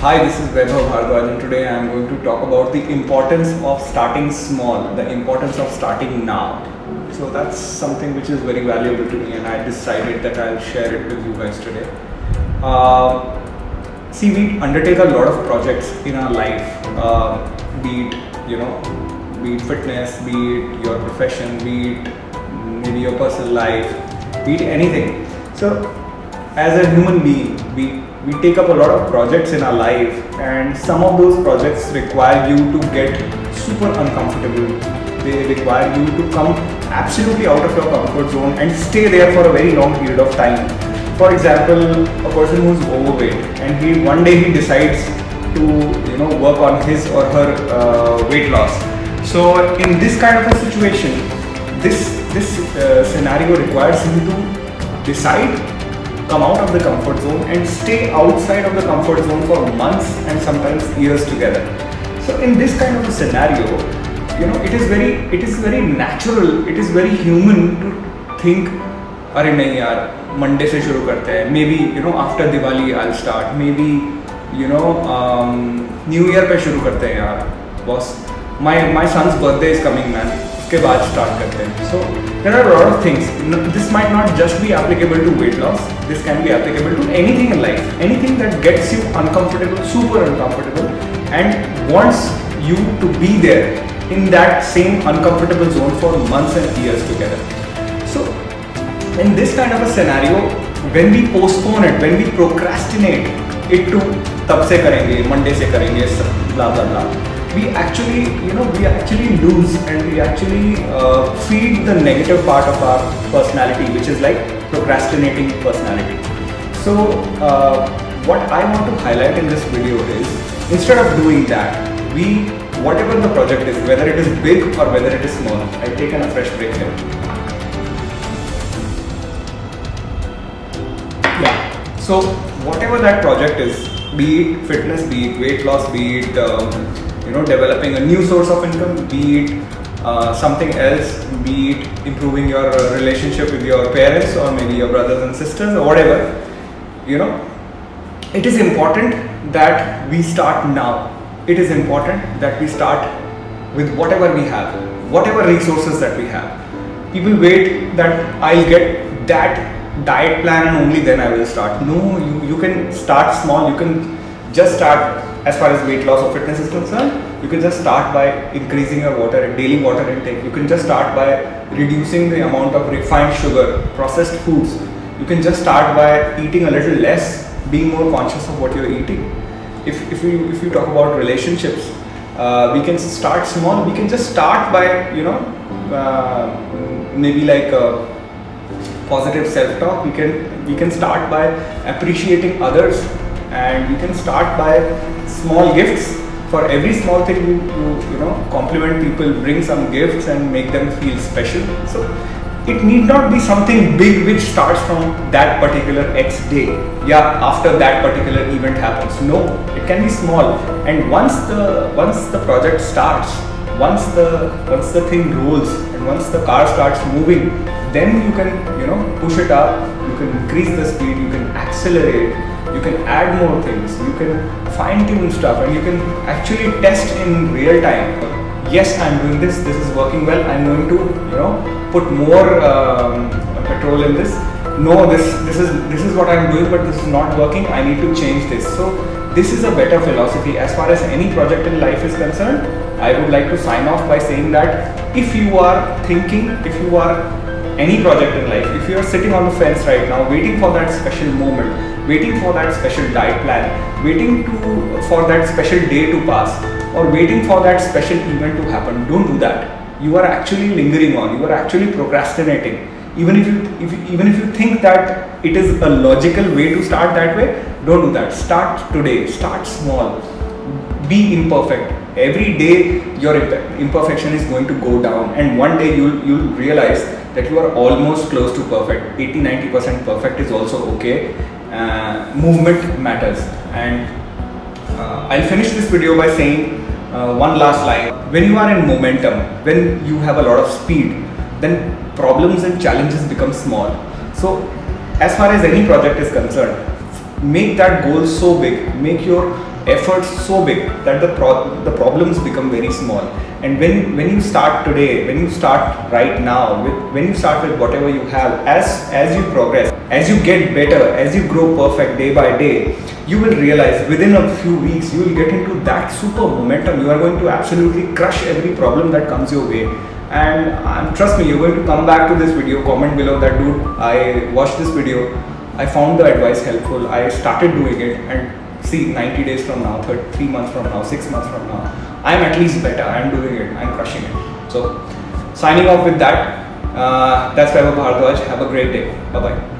Hi, this is Vaibhav Bhardwaj and today I am going to talk about the importance of starting small, the importance of starting now. So that's something which is very valuable to me and I decided that I'll share it with you guys today. Uh, see, we undertake a lot of projects in our life, uh, be it, you know, be it fitness, be it your profession, be it maybe your personal life, be it anything. So as a human being, we we take up a lot of projects in our life and some of those projects require you to get super uncomfortable. They require you to come absolutely out of your comfort zone and stay there for a very long period of time. For example a person who's overweight and he one day he decides to you know work on his or her uh, weight loss. So in this kind of a situation this this uh, scenario requires him to decide come out of the comfort zone and stay outside of the comfort zone for months and sometimes years together. So in this kind of a scenario, you know, it is very, it is very natural, it is very human to think, अरे नहीं यार Monday से शुरू करते हैं maybe you know after Diwali I start maybe you know new year पे शुरू करते हैं यार boss my my son's birthday is coming man उसके बाद स्टार्ट करते हैं so there are lot of things this might not just be applicable to weight loss this can be applicable to anything in life anything that gets you uncomfortable super uncomfortable and wants you to be there in that same uncomfortable zone for months and years together. So, in this kind of a scenario, when we postpone it, when we procrastinate it to तब से करेंगे Monday से करेंगे blah blah blah we actually, you know, we actually lose and we actually uh, feed the negative part of our personality, which is like procrastinating personality. So, uh, what I want to highlight in this video is instead of doing that, we, whatever the project is, whether it is big or whether it is small, I've taken a fresh break here. Yeah. So, whatever that project is, be it fitness, be it weight loss, be it um, you know developing a new source of income be it uh, something else be it improving your relationship with your parents or maybe your brothers and sisters or whatever you know it is important that we start now. It is important that we start with whatever we have whatever resources that we have. People wait that i'll get that diet plan and only then i will start. No you, you can start small. You can just start as far as weight loss or fitness is concerned, you can just start by increasing your water daily water intake. You can just start by reducing the amount of refined sugar, processed foods. You can just start by eating a little less, being more conscious of what you're eating. If, if you if you talk about relationships, uh, we can start small. We can just start by you know uh, maybe like positive self-talk. We can we can start by appreciating others and you can start by small gifts for every small thing you, you, you know compliment people bring some gifts and make them feel special so it need not be something big which starts from that particular X day. Yeah, after that particular event happens. No, it can be small. And once the once the project starts, once the once the thing rolls and once the car starts moving, then you can you know push it up. You can increase the speed. You can accelerate you can add more things, you can fine tune stuff and you can actually test in real time. Yes, I'm doing this, this is working well, I'm going to, you know, put more um, petrol in this. No, this, this, is, this is what I'm doing but this is not working, I need to change this. So this is a better philosophy as far as any project in life is concerned. I would like to sign off by saying that if you are thinking, if you are any project in life, you are sitting on the fence right now waiting for that special moment, waiting for that special diet plan, waiting to for that special day to pass, or waiting for that special event to happen. Don't do that. You are actually lingering on. You are actually procrastinating. Even if you if, even if you think that it is a logical way to start that way, don't do that. Start today. Start small. Be imperfect. Every day your imperfection is going to go down, and one day you'll you'll realize that you are almost close to perfect. 80 90% perfect is also okay. Uh, movement matters. And uh, I'll finish this video by saying uh, one last line. When you are in momentum when you have a lot of speed then problems and challenges become small. So as far as any project is concerned make that goal so big. Make your efforts so big that the pro- the problems become very small. And when when you start today, when you start right now, with when you start with whatever you have, as as you progress, as you get better, as you grow perfect day by day, you will realize within a few weeks you will get into that super momentum. You are going to absolutely crush every problem that comes your way. And um, trust me you're going to come back to this video. Comment below that dude. I watched this video. I found the advice helpful. I started doing it. And see 90 days from now 3 months from now 6 months from now i'm at least better. I'm doing it. I'm crushing it. So signing off with that uh, that's Vaibhav Bhardwaj have a great day. Bye bye